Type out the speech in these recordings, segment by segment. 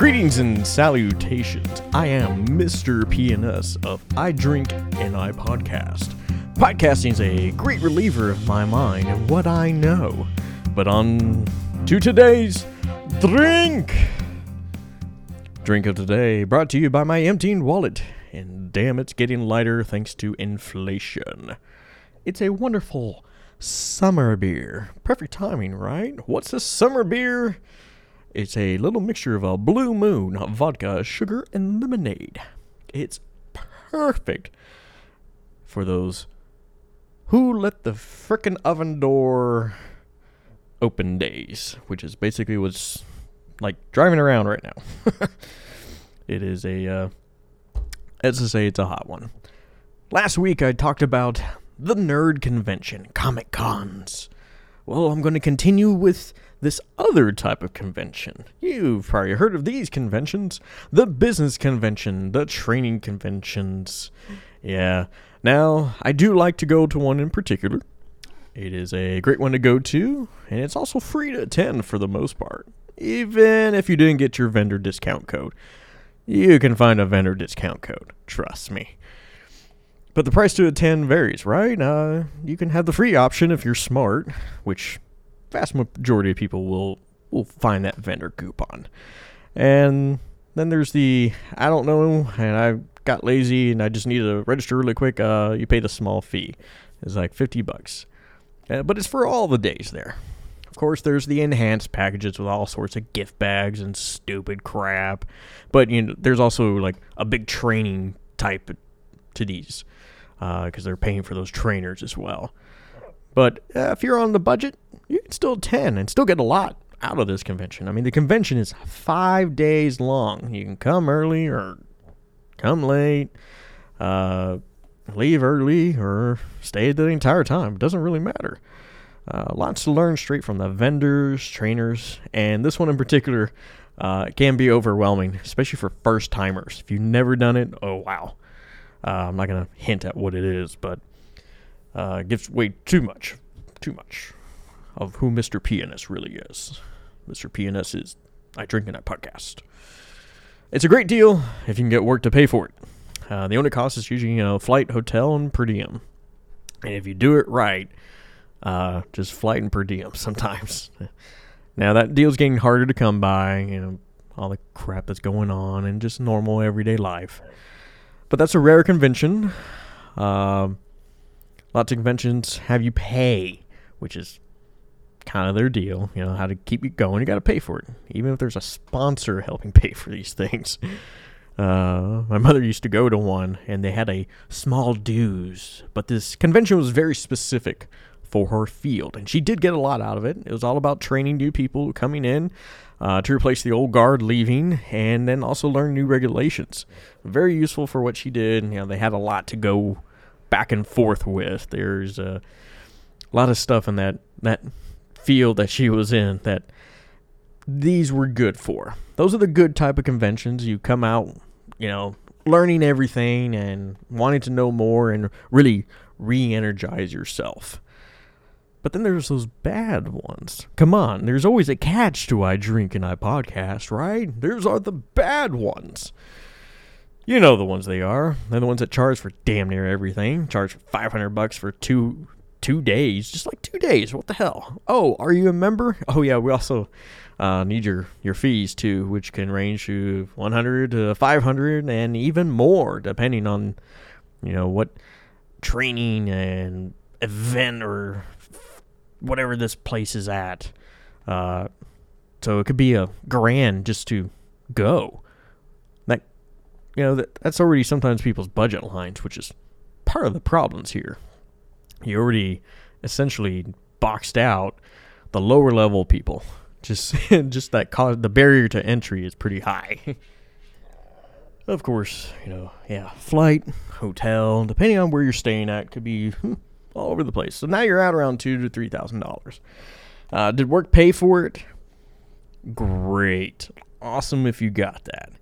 Greetings and salutations. I am Mr. PNS of I Drink and I Podcast. Podcasting is a great reliever of my mind and what I know. But on to today's drink. Drink of today brought to you by my emptying wallet. And damn, it's getting lighter thanks to inflation. It's a wonderful summer beer. Perfect timing, right? What's a summer beer? It's a little mixture of a blue moon, vodka, sugar, and lemonade. It's perfect for those who let the frickin' oven door open days, which is basically what's like driving around right now. it is a, uh, let's say it's a hot one. Last week I talked about the nerd convention, Comic Cons. Well, I'm going to continue with this other type of convention. You've probably heard of these conventions the business convention, the training conventions. Yeah. Now, I do like to go to one in particular. It is a great one to go to, and it's also free to attend for the most part. Even if you didn't get your vendor discount code, you can find a vendor discount code. Trust me. But the price to attend varies, right? Uh, you can have the free option if you're smart, which vast majority of people will will find that vendor coupon. And then there's the I don't know, and I got lazy and I just need to register really quick. Uh, you pay the small fee. It's like fifty bucks, uh, but it's for all the days there. Of course, there's the enhanced packages with all sorts of gift bags and stupid crap. But you know, there's also like a big training type to these because uh, they're paying for those trainers as well. But uh, if you're on the budget, you can still attend and still get a lot out of this convention. I mean, the convention is five days long. You can come early or come late, uh, leave early or stay the entire time. It doesn't really matter. Uh, lots to learn straight from the vendors, trainers, and this one in particular uh, can be overwhelming, especially for first timers. If you've never done it, oh wow. Uh, I'm not going to hint at what it is, but uh, gives way too much, too much of who Mr. PNS really is. Mr. PNS is I Drink and I Podcast. It's a great deal if you can get work to pay for it. Uh, the only cost is usually you know flight, hotel, and per diem. And if you do it right, uh, just flight and per diem sometimes. now that deal's getting harder to come by. You know all the crap that's going on and just normal everyday life. But that's a rare convention. Um, Lots of conventions have you pay, which is kind of their deal. You know, how to keep you going, you got to pay for it, even if there's a sponsor helping pay for these things. Uh, my mother used to go to one, and they had a small dues, but this convention was very specific for her field, and she did get a lot out of it. It was all about training new people coming in uh, to replace the old guard leaving, and then also learn new regulations. Very useful for what she did. You know, they had a lot to go back and forth with. There's a lot of stuff in that that field that she was in that these were good for. Those are the good type of conventions. You come out, you know, learning everything and wanting to know more and really re-energize yourself. But then there's those bad ones. Come on, there's always a catch to I drink and I podcast, right? There's are the bad ones. You know the ones they are. They're the ones that charge for damn near everything. Charge 500 bucks for two two days, just like two days. What the hell? Oh, are you a member? Oh yeah, we also uh, need your your fees too, which can range to 100 to 500 and even more, depending on you know what training and event or whatever this place is at. Uh, so it could be a grand just to go That you know that that's already sometimes people's budget lines, which is part of the problems here. You already essentially boxed out the lower level people. Just just that cost, the barrier to entry is pretty high. of course, you know, yeah, flight, hotel, depending on where you're staying at, could be hmm, all over the place. So now you're out around two to three thousand uh, dollars. Did work pay for it? Great, awesome if you got that.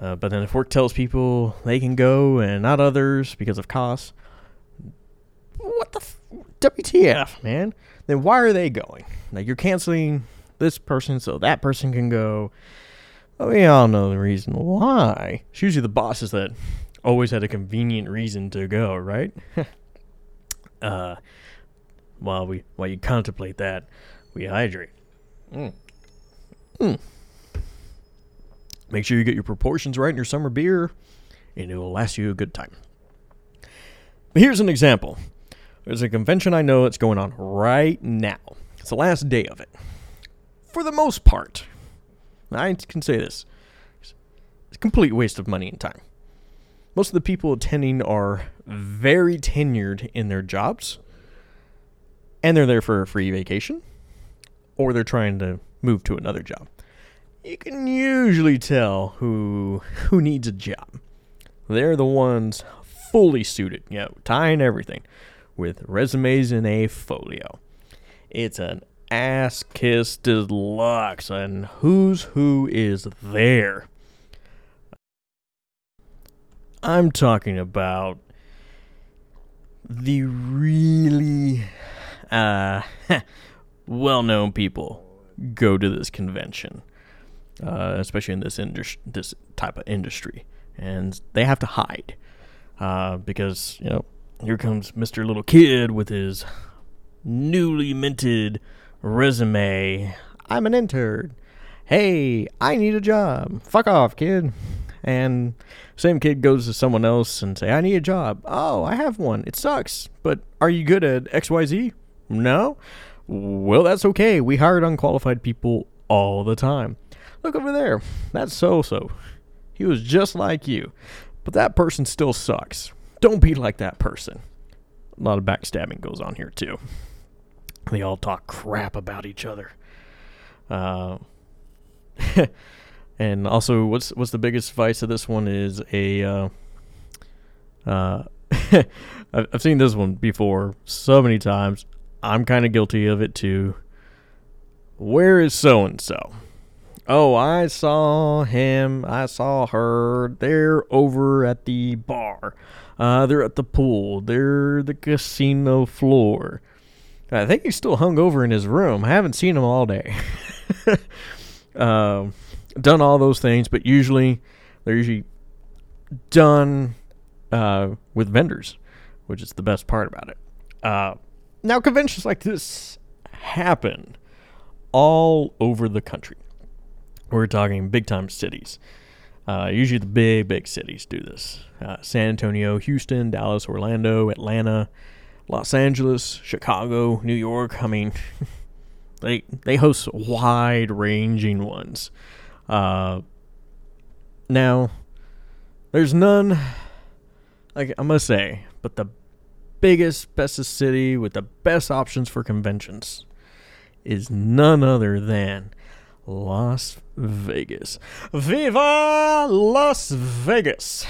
Uh, but then if work tells people they can go and not others because of costs, what the f- WTF, man? Then why are they going? Like you're canceling this person so that person can go. we all know the reason why. It's usually the bosses that always had a convenient reason to go, right? uh, while we while you contemplate that, we hydrate. Mm. Mm. Make sure you get your proportions right in your summer beer, and it will last you a good time. But here's an example. There's a convention I know that's going on right now. It's the last day of it. For the most part, I can say this it's a complete waste of money and time. Most of the people attending are very tenured in their jobs, and they're there for a free vacation, or they're trying to move to another job. You can usually tell who who needs a job. They're the ones fully suited, you know, tying everything, with resumes in a folio. It's an ass kiss deluxe, and who's who is there. I'm talking about the really uh, well known people go to this convention, uh, especially in this indus- this type of industry, and they have to hide uh, because you know here comes Mister Little Kid with his newly minted resume. I'm an intern. Hey, I need a job. Fuck off, kid. And same kid goes to someone else and say, I need a job. Oh, I have one. It sucks. But are you good at XYZ? No? Well, that's okay. We hired unqualified people all the time. Look over there. That's so so. He was just like you. But that person still sucks. Don't be like that person. A lot of backstabbing goes on here, too. They all talk crap about each other. Uh, and also, what's what's the biggest vice of this one is a. Uh, uh, I've seen this one before so many times. I'm kind of guilty of it too. Where is so and so? Oh, I saw him. I saw her. They're over at the bar. Uh, they're at the pool. They're the casino floor. I think he's still hung over in his room. I haven't seen him all day. um, done all those things, but usually they're usually done uh, with vendors, which is the best part about it. Uh, now, conventions like this happen all over the country. We're talking big time cities. Uh, usually, the big, big cities do this uh, San Antonio, Houston, Dallas, Orlando, Atlanta, Los Angeles, Chicago, New York. I mean, they, they host wide ranging ones. Uh, now, there's none, like I must say, but the biggest, bestest city with the best options for conventions is none other than Las Vegas. Viva Las Vegas!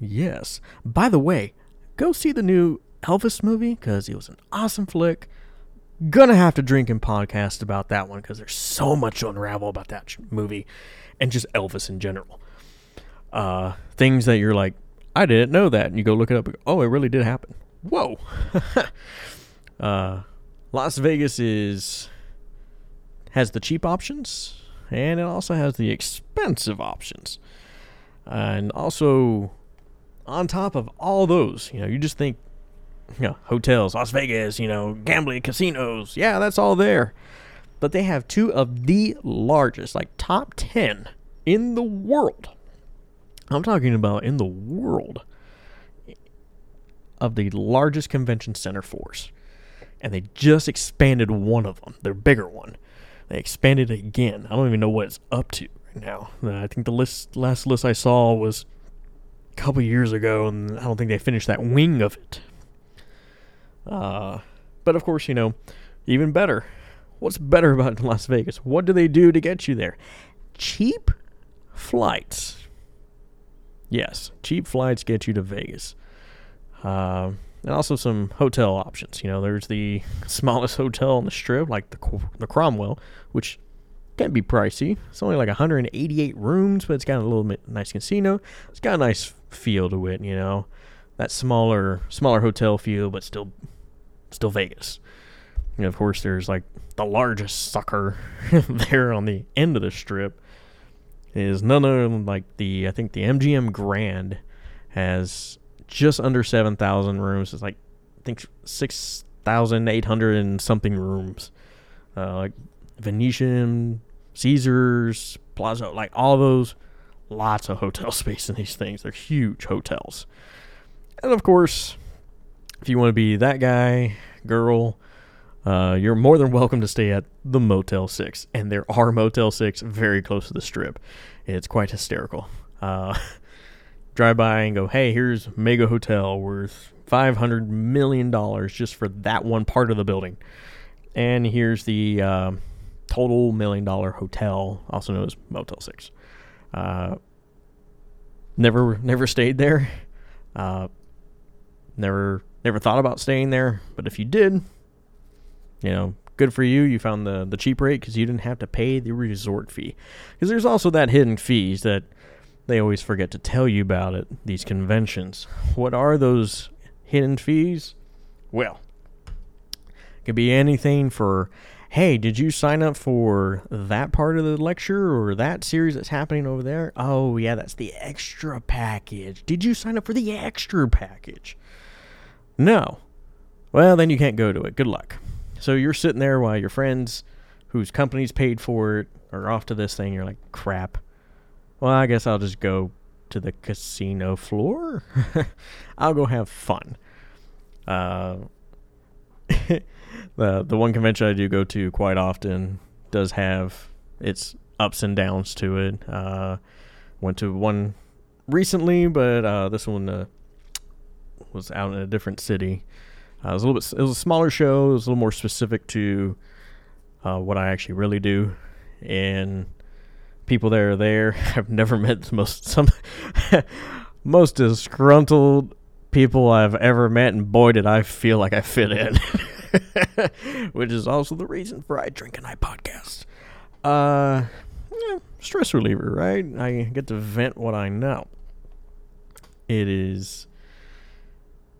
Yes. By the way, go see the new Elvis movie because it was an awesome flick. Gonna have to drink and podcast about that one because there's so much to unravel about that movie and just Elvis in general. Uh, things that you're like, I didn't know that, and you go look it up. oh, it really did happen. Whoa. uh, Las Vegas is has the cheap options, and it also has the expensive options. And also, on top of all those, you know, you just think you know, hotels, Las Vegas, you know, gambling, casinos. Yeah, that's all there. But they have two of the largest, like top 10 in the world. I'm talking about in the world of the largest convention center force. And they just expanded one of them, their bigger one. They expanded again. I don't even know what it's up to right now. Uh, I think the list last list I saw was a couple years ago, and I don't think they finished that wing of it. Uh, but of course, you know, even better. What's better about Las Vegas? What do they do to get you there? Cheap flights. Yes, cheap flights get you to Vegas. Uh, and also some hotel options. You know, there's the smallest hotel on the strip, like the the Cromwell, which can be pricey. It's only like 188 rooms, but it's got a little bit nice casino. It's got a nice feel to it. You know, that smaller smaller hotel feel, but still still Vegas. And of course, there's like the largest sucker there on the end of the strip. is none of like the I think the MGM Grand has just under seven thousand rooms. It's like I think six thousand eight hundred and something rooms. Uh, like Venetian, Caesars, Plaza, like all those, lots of hotel space in these things. They're huge hotels. And of course, if you want to be that guy, girl, uh, you're more than welcome to stay at the Motel 6. And there are Motel 6 very close to the strip. It's quite hysterical. Uh, drive by and go, hey, here's mega hotel worth $500 million just for that one part of the building. And here's the uh, total million dollar hotel, also known as Motel 6. Uh, never, never stayed there. Uh, never, never thought about staying there. But if you did, you know, good for you. You found the the cheap rate because you didn't have to pay the resort fee. Because there's also that hidden fees that they always forget to tell you about it, these conventions. What are those hidden fees? Well, it could be anything for hey, did you sign up for that part of the lecture or that series that's happening over there? Oh, yeah, that's the extra package. Did you sign up for the extra package? No. Well, then you can't go to it. Good luck. So you're sitting there while your friends, whose companies paid for it, are off to this thing. You're like, crap. Well, I guess I'll just go to the casino floor. I'll go have fun. Uh, the the one convention I do go to quite often does have its ups and downs to it. Uh, went to one recently, but uh, this one uh, was out in a different city. Uh, it was a little bit. It was a smaller show. It was a little more specific to uh, what I actually really do, and people that are there. I've never met the most some most disgruntled people I've ever met, and boy, did I feel like I fit in. Which is also the reason for I Drink and I podcast. Uh, stress reliever, right? I get to vent what I know. It is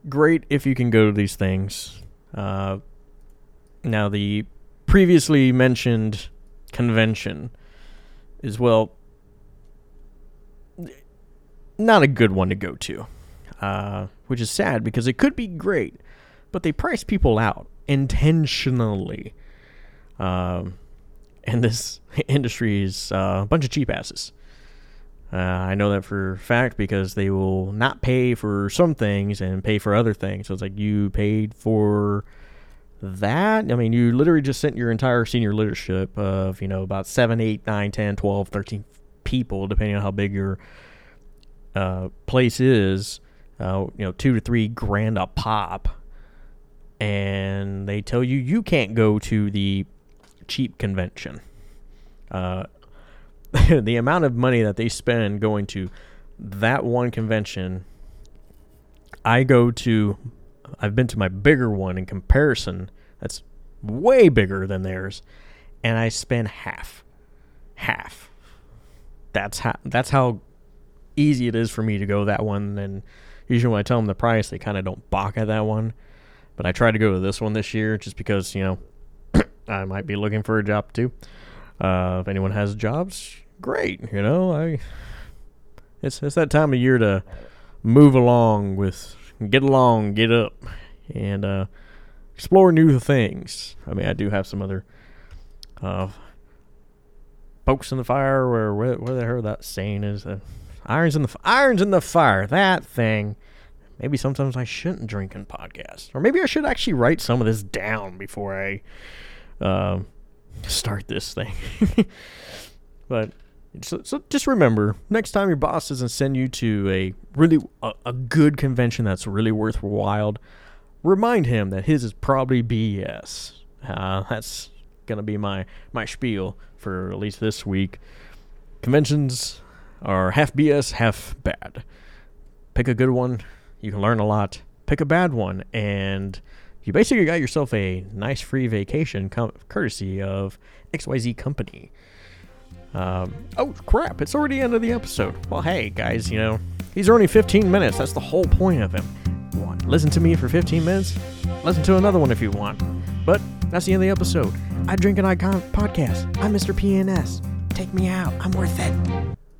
great if you can go to these things. Uh, now, the previously mentioned convention is, well, not a good one to go to, uh, which is sad because it could be great, but they price people out intentionally. Um, and this industry is uh, a bunch of cheap asses. Uh, I know that for a fact because they will not pay for some things and pay for other things. So it's like you paid for that. I mean, you literally just sent your entire senior leadership of, you know, about 7, 8, 9, 10, 12, 13 people, depending on how big your uh, place is, uh, you know, two to three grand a pop. And they tell you you can't go to the cheap convention. Uh, the amount of money that they spend going to that one convention, I go to, I've been to my bigger one in comparison. That's way bigger than theirs, and I spend half, half. That's how. That's how easy it is for me to go that one. And usually when I tell them the price, they kind of don't balk at that one. But I tried to go to this one this year just because you know I might be looking for a job too. Uh, if anyone has jobs, great. You know, I it's it's that time of year to move along with, get along, get up, and uh, explore new things. I mean, I do have some other uh, pokes in the fire, where where the hell that saying is. Uh, irons in the irons in the fire. That thing. Maybe sometimes I shouldn't drink in podcasts, or maybe I should actually write some of this down before I uh, start this thing. but so, so, just remember, next time your boss doesn't send you to a really a, a good convention that's really worthwhile, remind him that his is probably BS. Uh, that's gonna be my my spiel for at least this week. Conventions are half BS, half bad. Pick a good one, you can learn a lot. Pick a bad one, and you basically got yourself a nice free vacation com- courtesy of XYZ Company. Um, oh, crap, it's already the end of the episode. Well, hey, guys, you know, he's only 15 minutes. That's the whole point of him. Want listen to me for 15 minutes? Listen to another one if you want. But that's the end of the episode. I Drink an Icon podcast. I'm Mr. PNS. Take me out. I'm worth it.